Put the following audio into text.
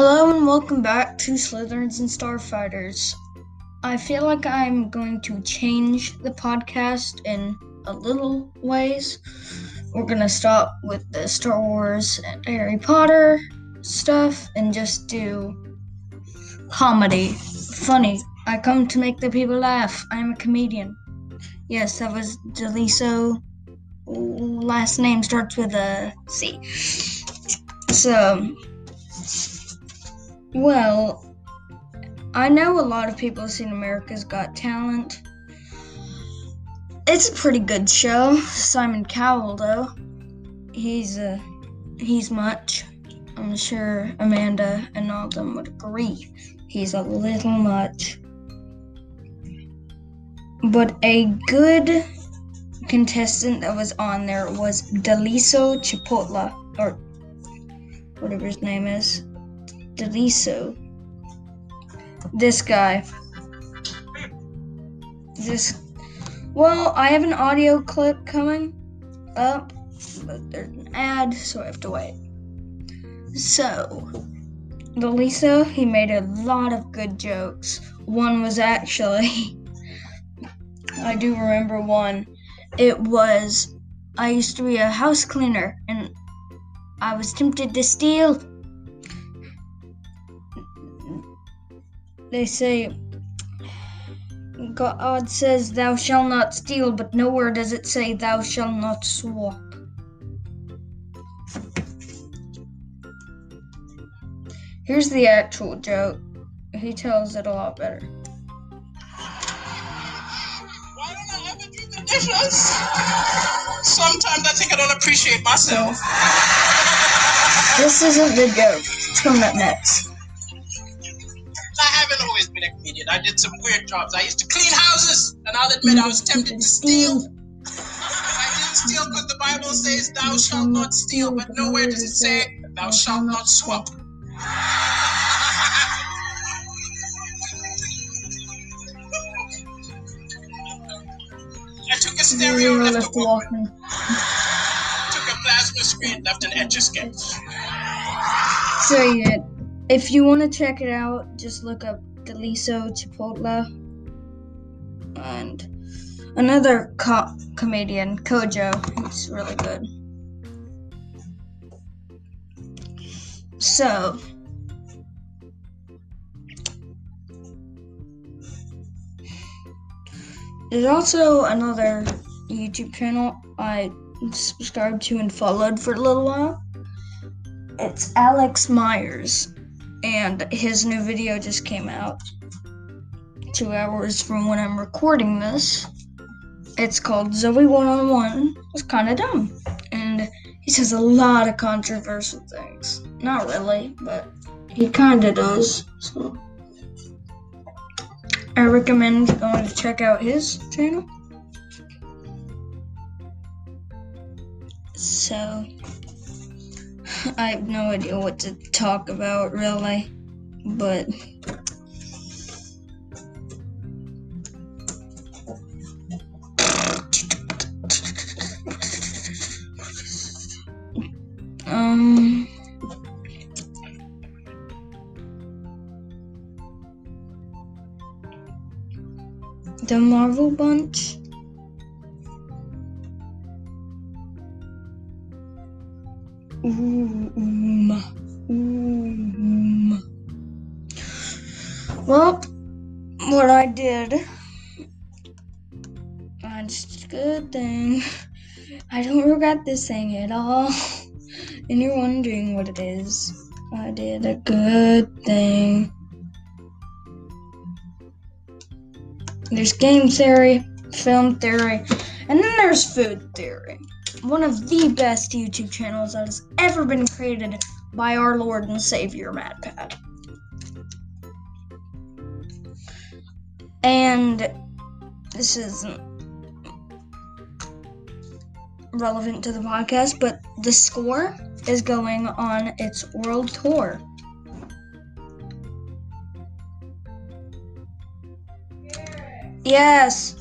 Hello and welcome back to Slytherins and Starfighters. I feel like I'm going to change the podcast in a little ways. We're gonna stop with the Star Wars and Harry Potter stuff and just do comedy. Funny. I come to make the people laugh. I'm a comedian. Yes, that was Daliso. Last name starts with a C. So, well, I know a lot of people have seen America's Got Talent. It's a pretty good show. Simon Cowell, though, he's uh, he's much. I'm sure Amanda and all of them would agree. He's a little much. But a good contestant that was on there was Daliso Chipotle, or whatever his name is. Daliso. This guy. This. Well, I have an audio clip coming up, but there's an ad, so I have to wait. So, Daliso, he made a lot of good jokes. One was actually. I do remember one. It was I used to be a house cleaner and I was tempted to steal. They say God says thou shalt not steal, but nowhere does it say thou shalt not swap. Here's the actual joke. He tells it a lot better. Why don't I ever do the dishes? Sometimes I think I don't appreciate myself. This isn't the joke. It's coming up next. I been a comedian. I did some weird jobs. I used to clean houses, and I'll admit I was tempted to steal. Mm. I didn't steal because the Bible says, Thou shalt not steal, but nowhere does it say, Thou shalt not swap. I took a stereo, left a walk, walking. took a plasma screen, left an etch a sketch. So yeah, if you want to check it out, just look up Daliso Chipotle and another co- comedian, Kojo. He's really good. So. There's also another YouTube channel I subscribed to and followed for a little while. It's Alex Myers, and his new video just came out two hours from when I'm recording this. It's called Zoe One on One. It's kind of dumb, and he says a lot of controversial things. Not really, but he kind of does. So I recommend going to check out his channel. So. I have no idea what to talk about really, but um the Marvel bunch Well, what I did, that's a good thing. I don't regret this thing at all. And you're wondering what it is. I did a good thing. There's game theory, film theory, and then there's food theory one of the best YouTube channels that has ever been created by our Lord and Savior, MatPat. And this isn't relevant to the podcast, but the score is going on its world tour. Yes.